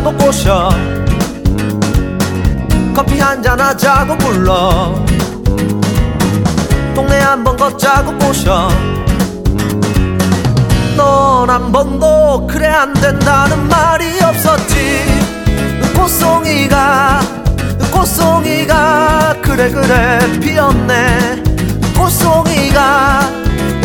던지자고 꼬셔. 커피 한잔 하자고 불러. 동네 한번 걷자고 꼬셔. 넌 한 번도 그래 안 된다는 말이 없었지. 꽃송이가 꽃송이가 그래 그래 피었네. 꽃송이가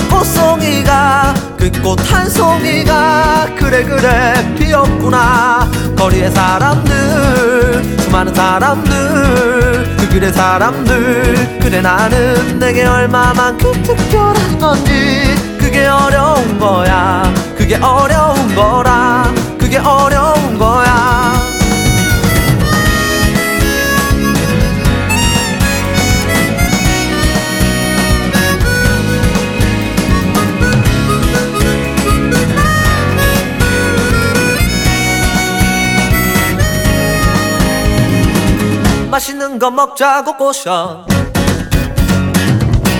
꽃송이가 그 꽃 한 송이가 그래 그래 피었구나 거리의 사람들 수많은 사람들 그 길의 사람들 그래 나는 내게 얼마만큼 특별한 건지. 그게 어려운 거야. 그게 어려운 거라. 그게 어려운 거야 맛있는 거 먹자고 꼬셔.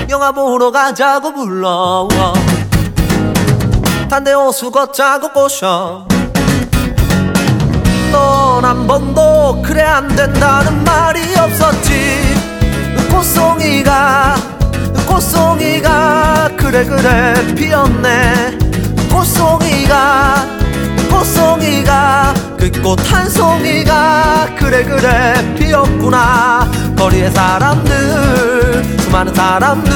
영화 보러 가자고 불러 단대 호수 걷자고 꼬셔. 넌 한 번도 그래 안 된다는 말이 없었지. 꽃송이가 꽃송이가 그래 그래 피었네. 꽃송이가 꽃송이가 그 꽃 한 송이가 그래 그래 피었구나. 거리의 사람들 수많은 사람들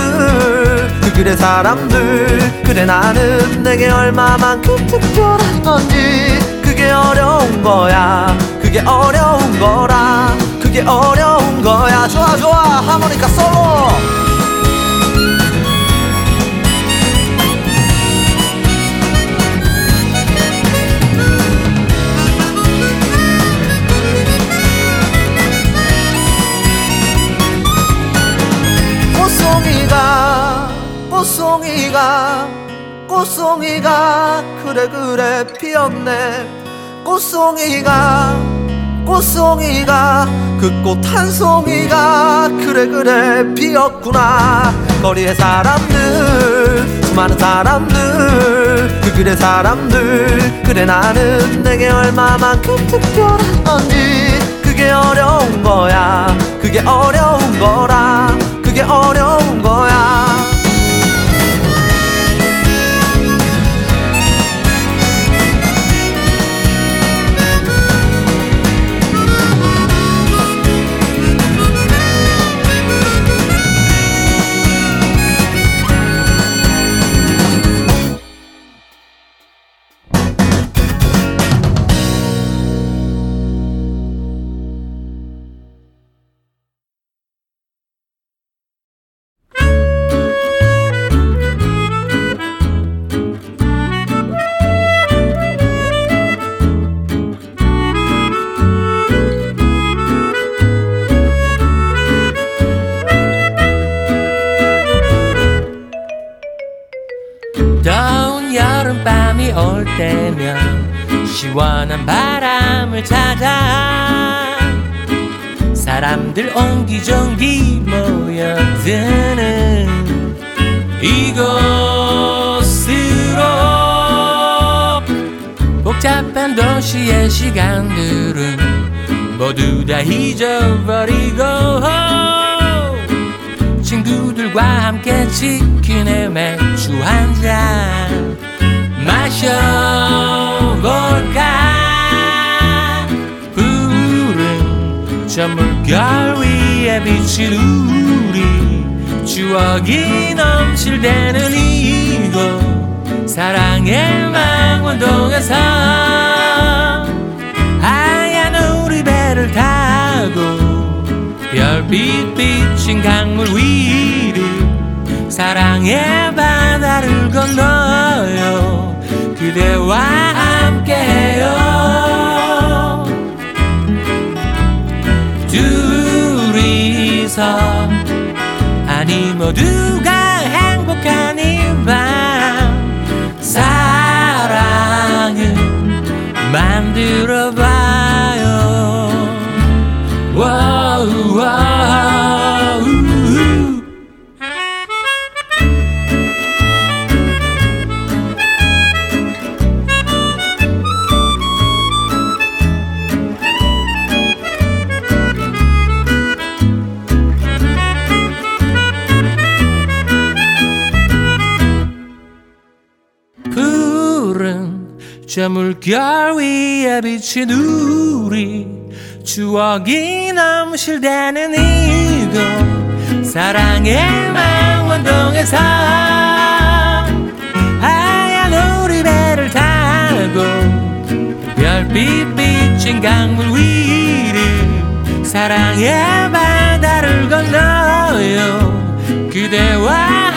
그 길의 사람들. 그래 나는 내게 얼마만큼 특별한 건지. 그게 어려운 거야. 그게 어려운 거라. 그게 어려운 거야. 좋아 좋아. 하모니카 솔로 꽃송이가 꽃송이가 꽃송이가 그래 그래 피었네. 꽃송이가 꽃송이가 그 꽃 한 송이가 그래 그래 피었구나. 거리의 사람들 수많은 사람들 그 길의 사람들 그래 나는 내게 얼마만큼 특별한 건지 그게 어려운 거야. 그게 어려운 거라 그 시원한 바람을 찾아 사람들 옹기종기 모여드는 이곳으로 복잡한 도시의 시간들은 모두 다 잊어버리고 친구들과 함께 치킨에 맥주 한잔 마셔볼까? 푸른 저 물결 위에 비친 우리 추억이 넘칠 때는 이곳 사랑의 망원동에서 하얀 우리 배를 타고 별빛 비친 강물 위를 사랑의 바다를 건너요 그대와 함께해요. 둘이서 아니 모두가 행복한 이 밤. 사랑을 만들어봐요. 와우, 저 물결 위에 비친 우리 추억이 넘실대는 이곳 사랑의 망원동에서 하얀 오리배를 타고 별빛 비친 강물 위를 사랑의 바다를 건너요. 그대와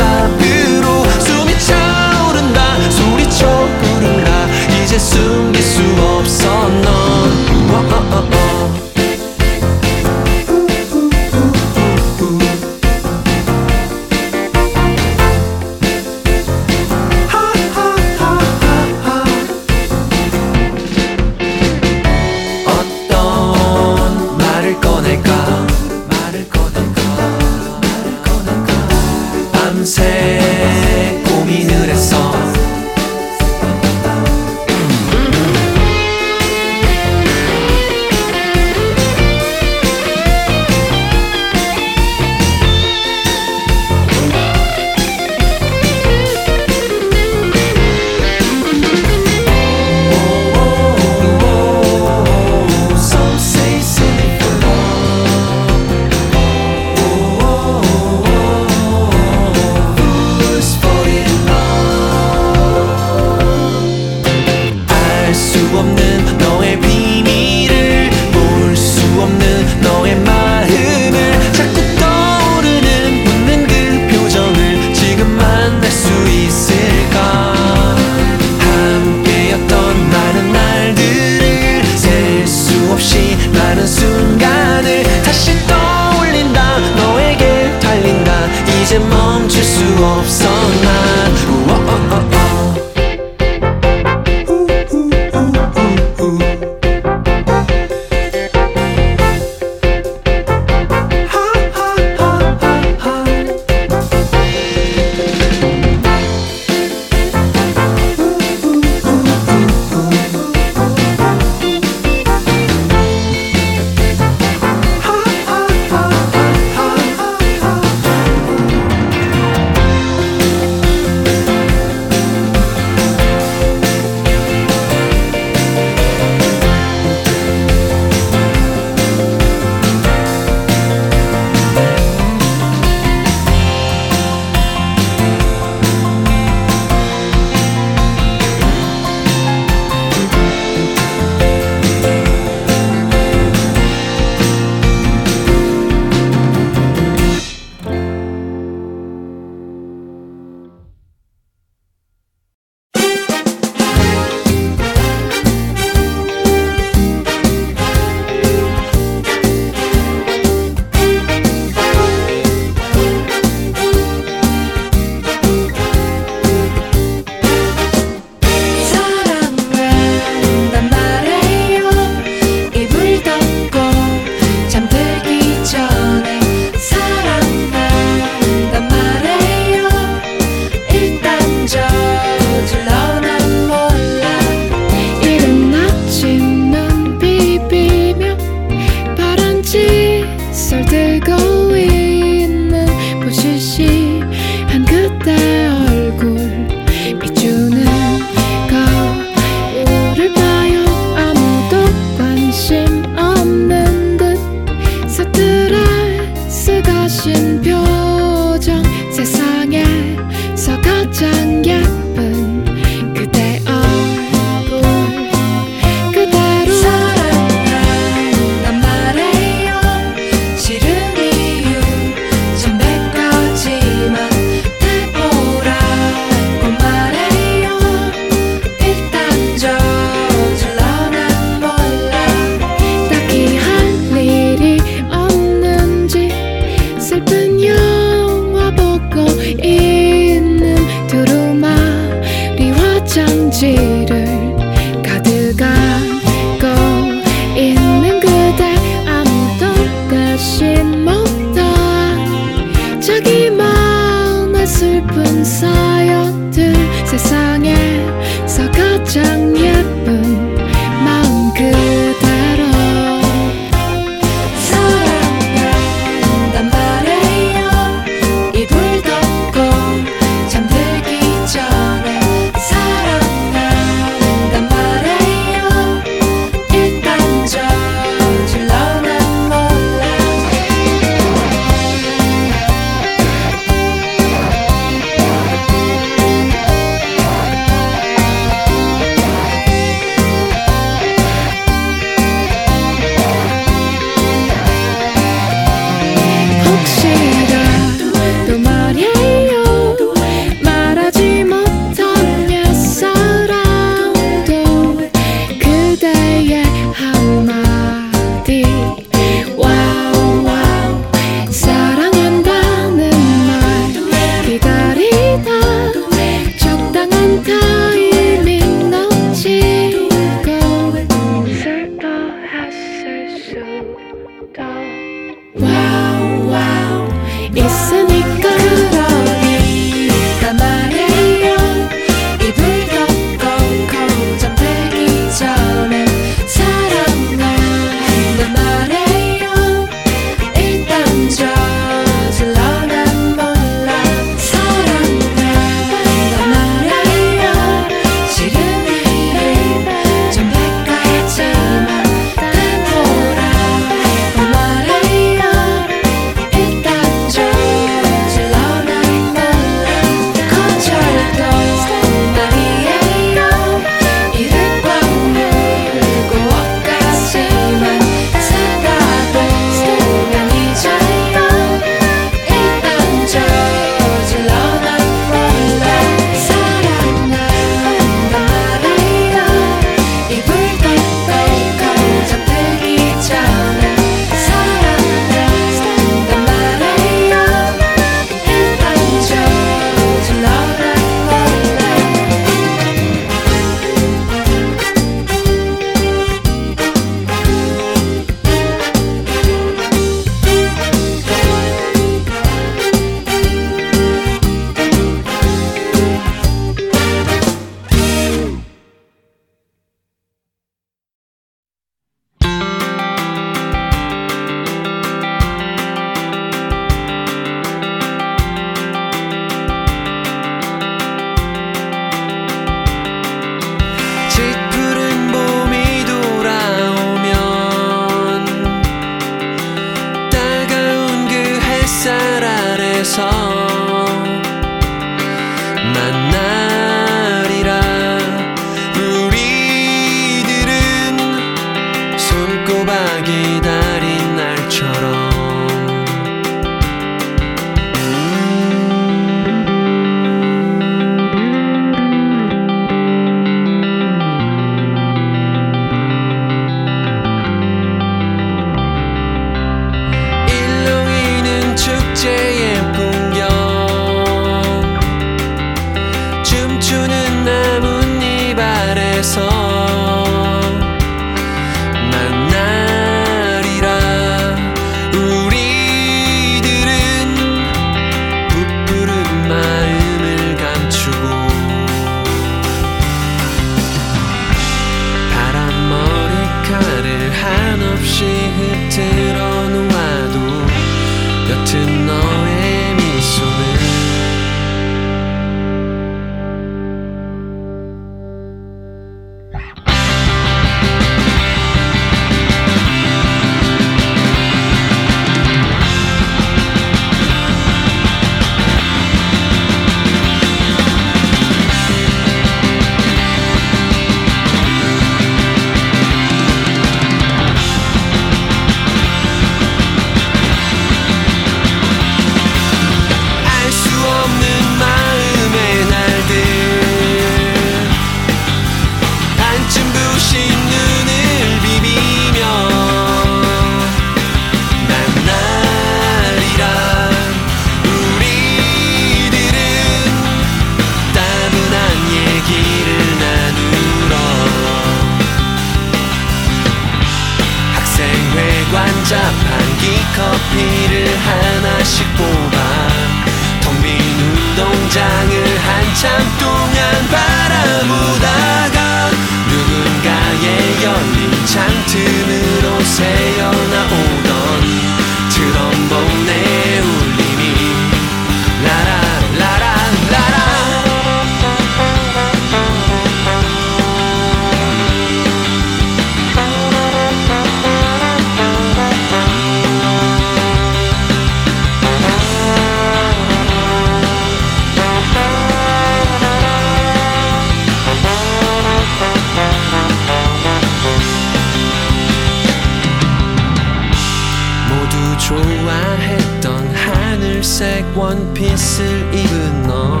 좋아했던 하늘색 원피스를 입은 너.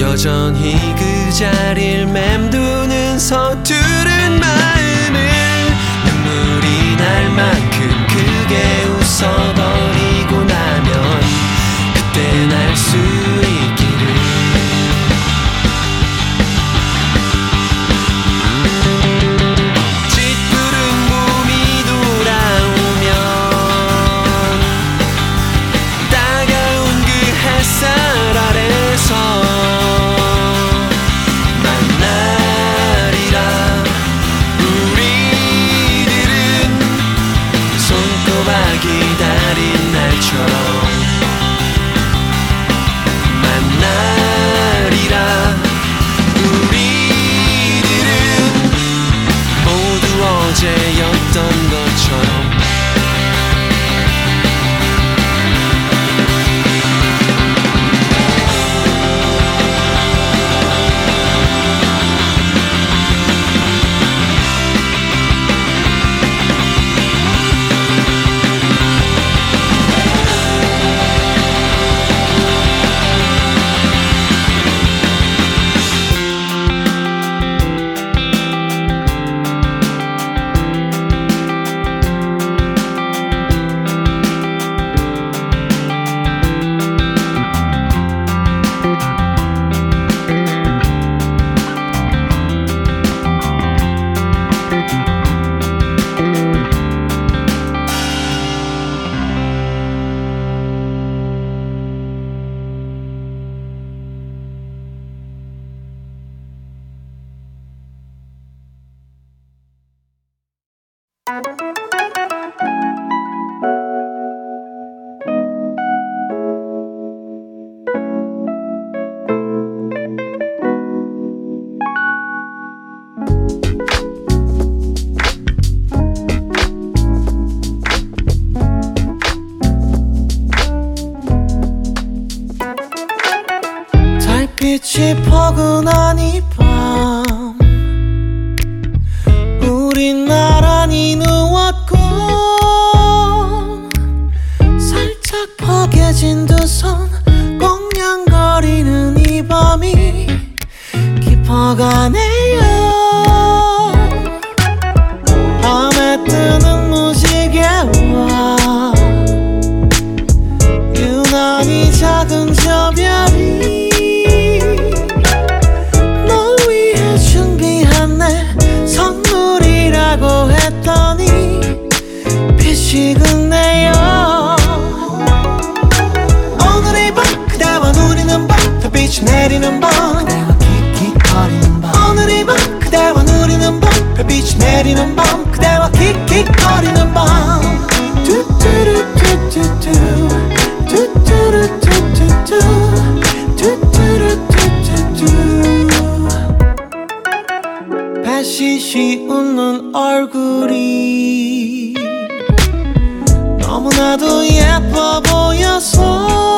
여전히 그 자리를 맴도는 서투른 마음을 눈물이 날만 너가 내 별빛이 내리는 밤 그대와 킥킥거리는 밤. 뚜뚜루뚜뚜뚜 뚜뚜루뚜뚜뚜 뚜뚜루뚜뚜뚜. 다시시 웃는 얼굴이 너무나도 예뻐 보여서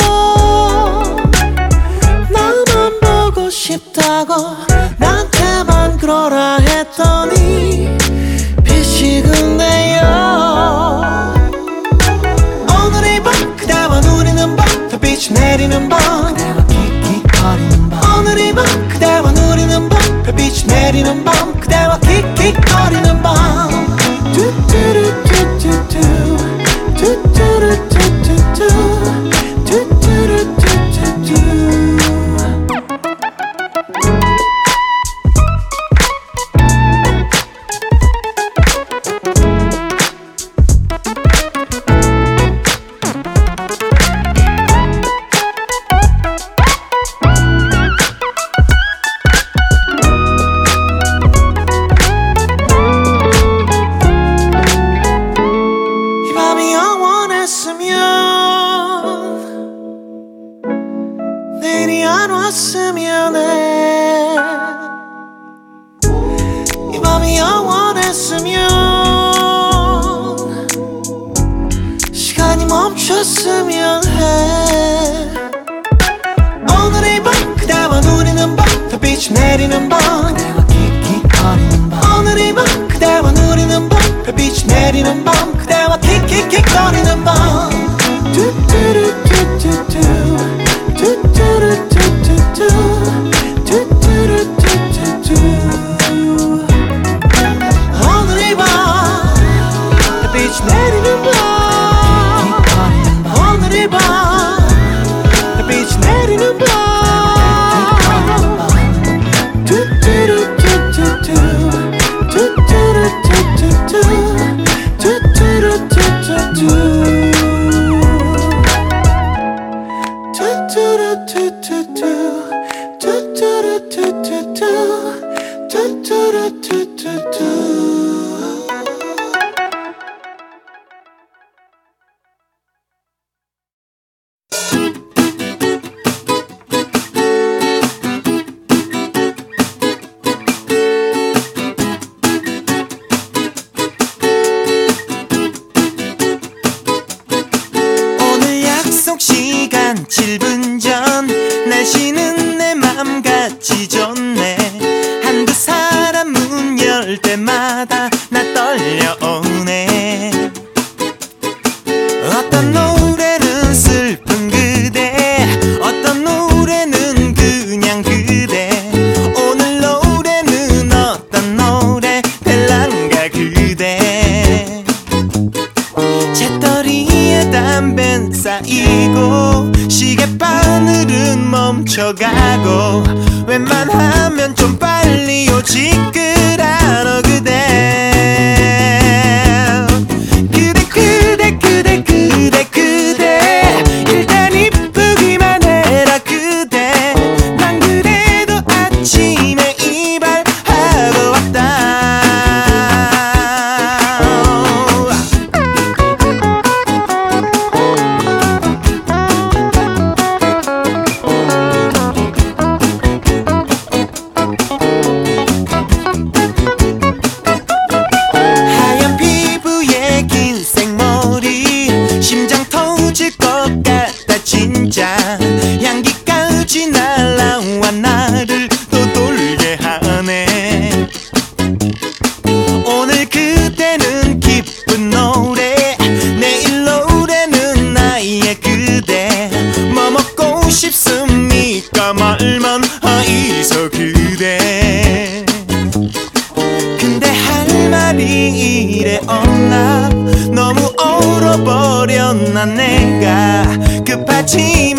나만 보고 싶다고 Let him 그대 재떨이에 담배 쌓이고 시계바늘은 멈춰가고 난 내가 급하지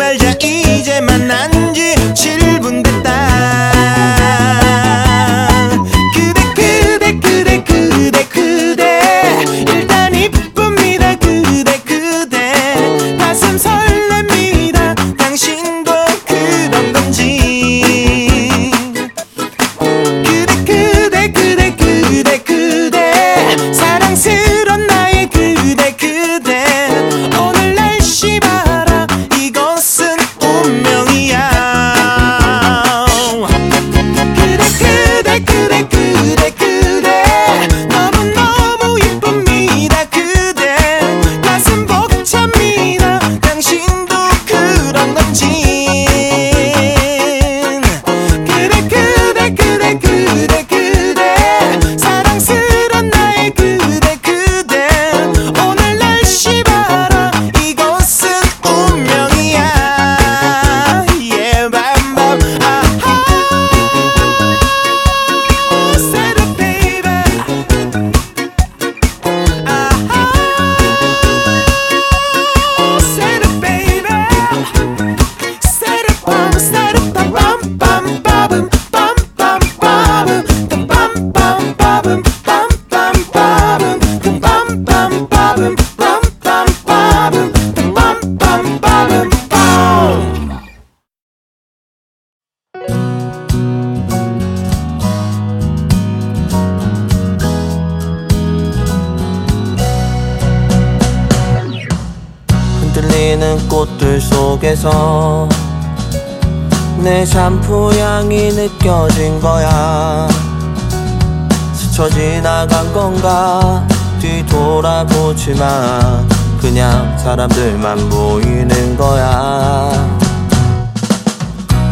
사람들만 보이는 거야.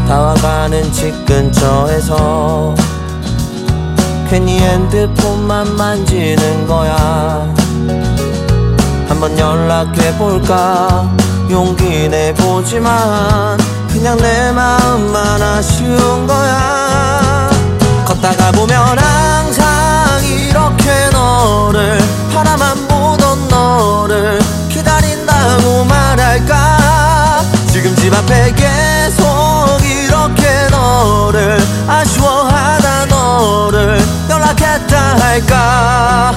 다와가는 집 근처에서 괜히 핸드폰만 만지는 거야. 한번 연락해볼까? 용기 내보지만 그냥 내 마음만 아쉬운 거야. 걷다가 보면 항상 이렇게 너를 바라만 보던 너를 기다린다고 말할까? 지금 집 앞에 계속 이렇게 너를 아쉬워하다 너를 연락했다 할까?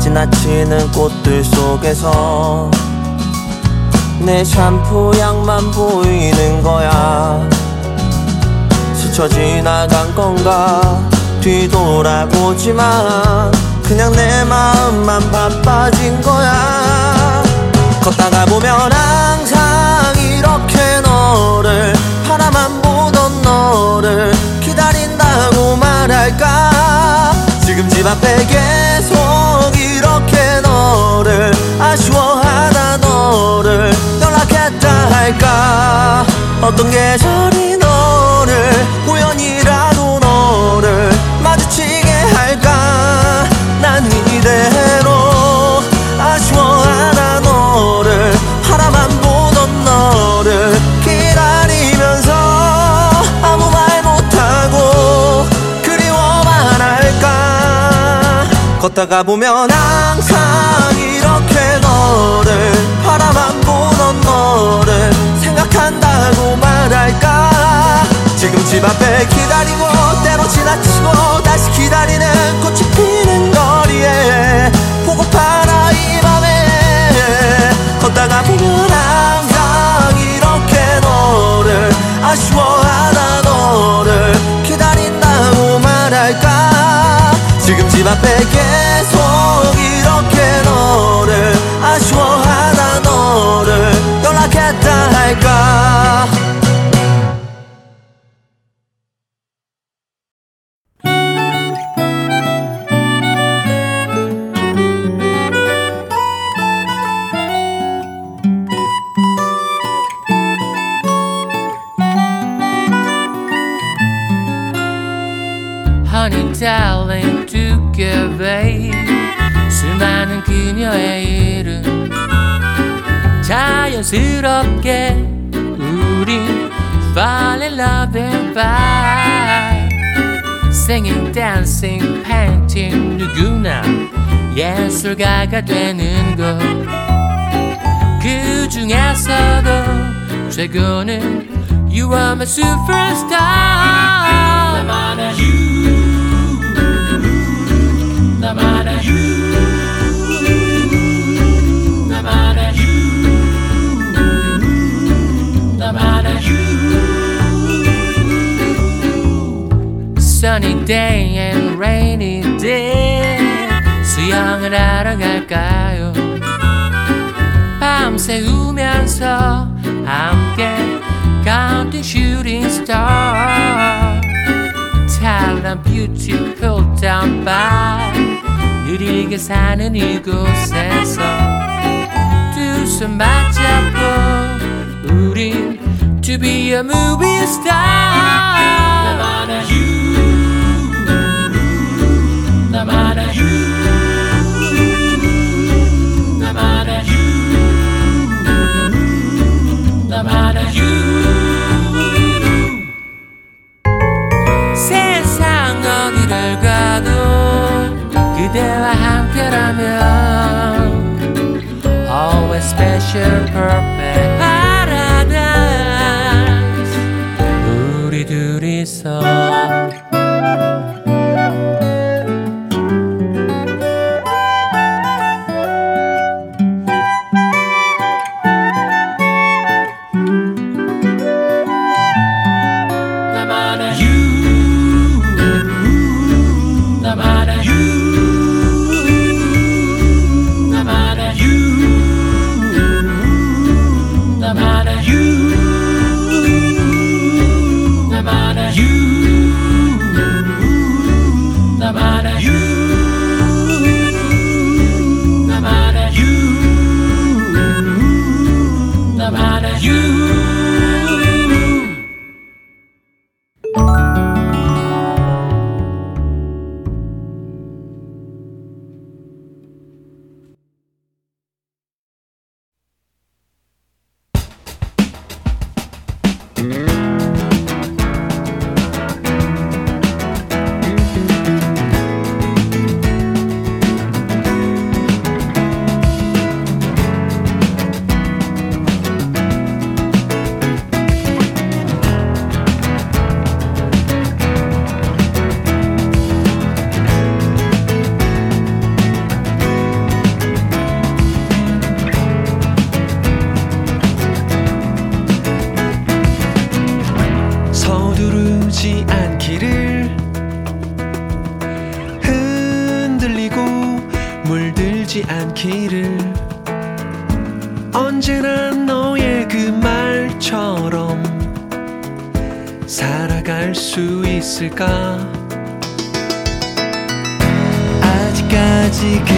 지나치는 꽃들 속에서 내 샴푸 향만 보이는 거야. 스쳐 지나간 건가? 뒤돌아보지만 그냥 내 마음만 바빠진 거야. 걷다가 보면 항상 이렇게 너를 바라만 보던 너를 기다린다고 말할까? 지금 집 앞에 계속 이렇게 너를 아쉬워하다 너를 연락했다 할까? 어떤 계절이 너를 우연이라 걷다가 보면 항상 이렇게 너를 바라만 보던 너를 생각한다고 말할까? 지금 집 앞에 기 ci va perché 자연스럽게 우린 fall in love and fight Singing, dancing, painting 누구나 예술가가 되는 것 그 중에서도 최고는 You are my superstar 우면서 함께 counting shooting star 찬란 beautiful down by 느리게 사는 이곳에서 두 손 맞잡고 우린 to be a movie star 나만의 you 나만의 you 그대와 함께라면 Always special perfect paradise 우리 둘이서 있을까? 아직까지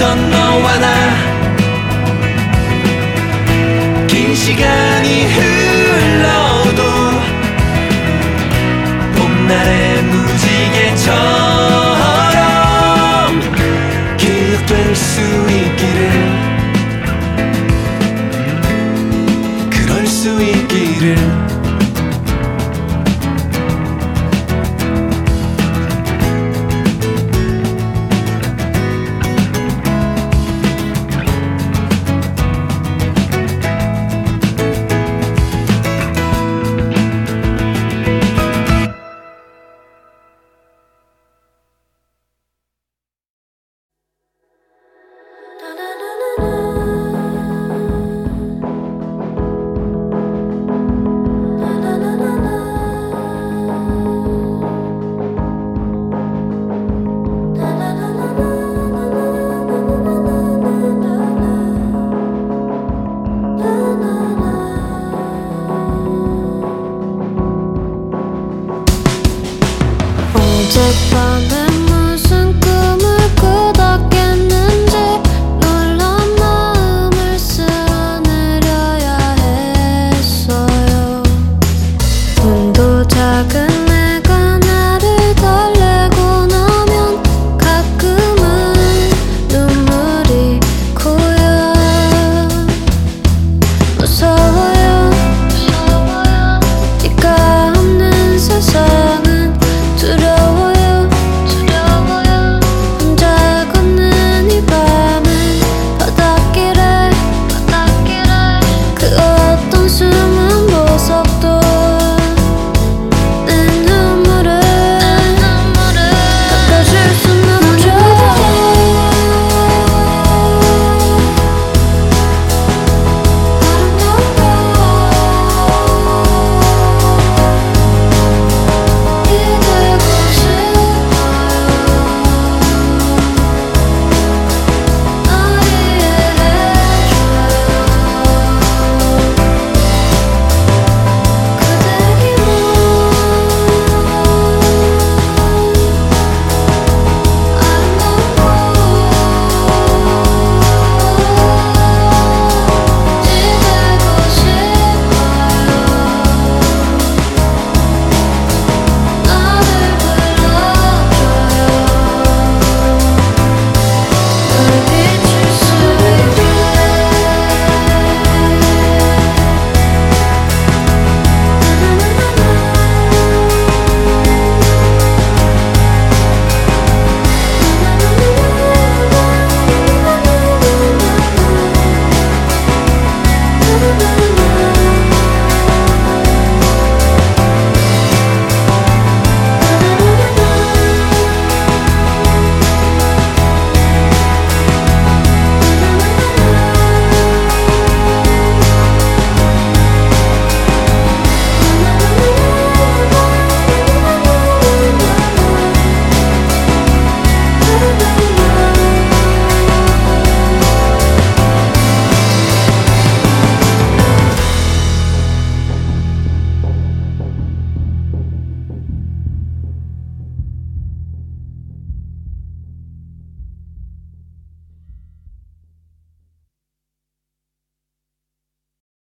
있던 너와 나 긴 시간이 흘러도 봄날의 무지개처럼 기억될 수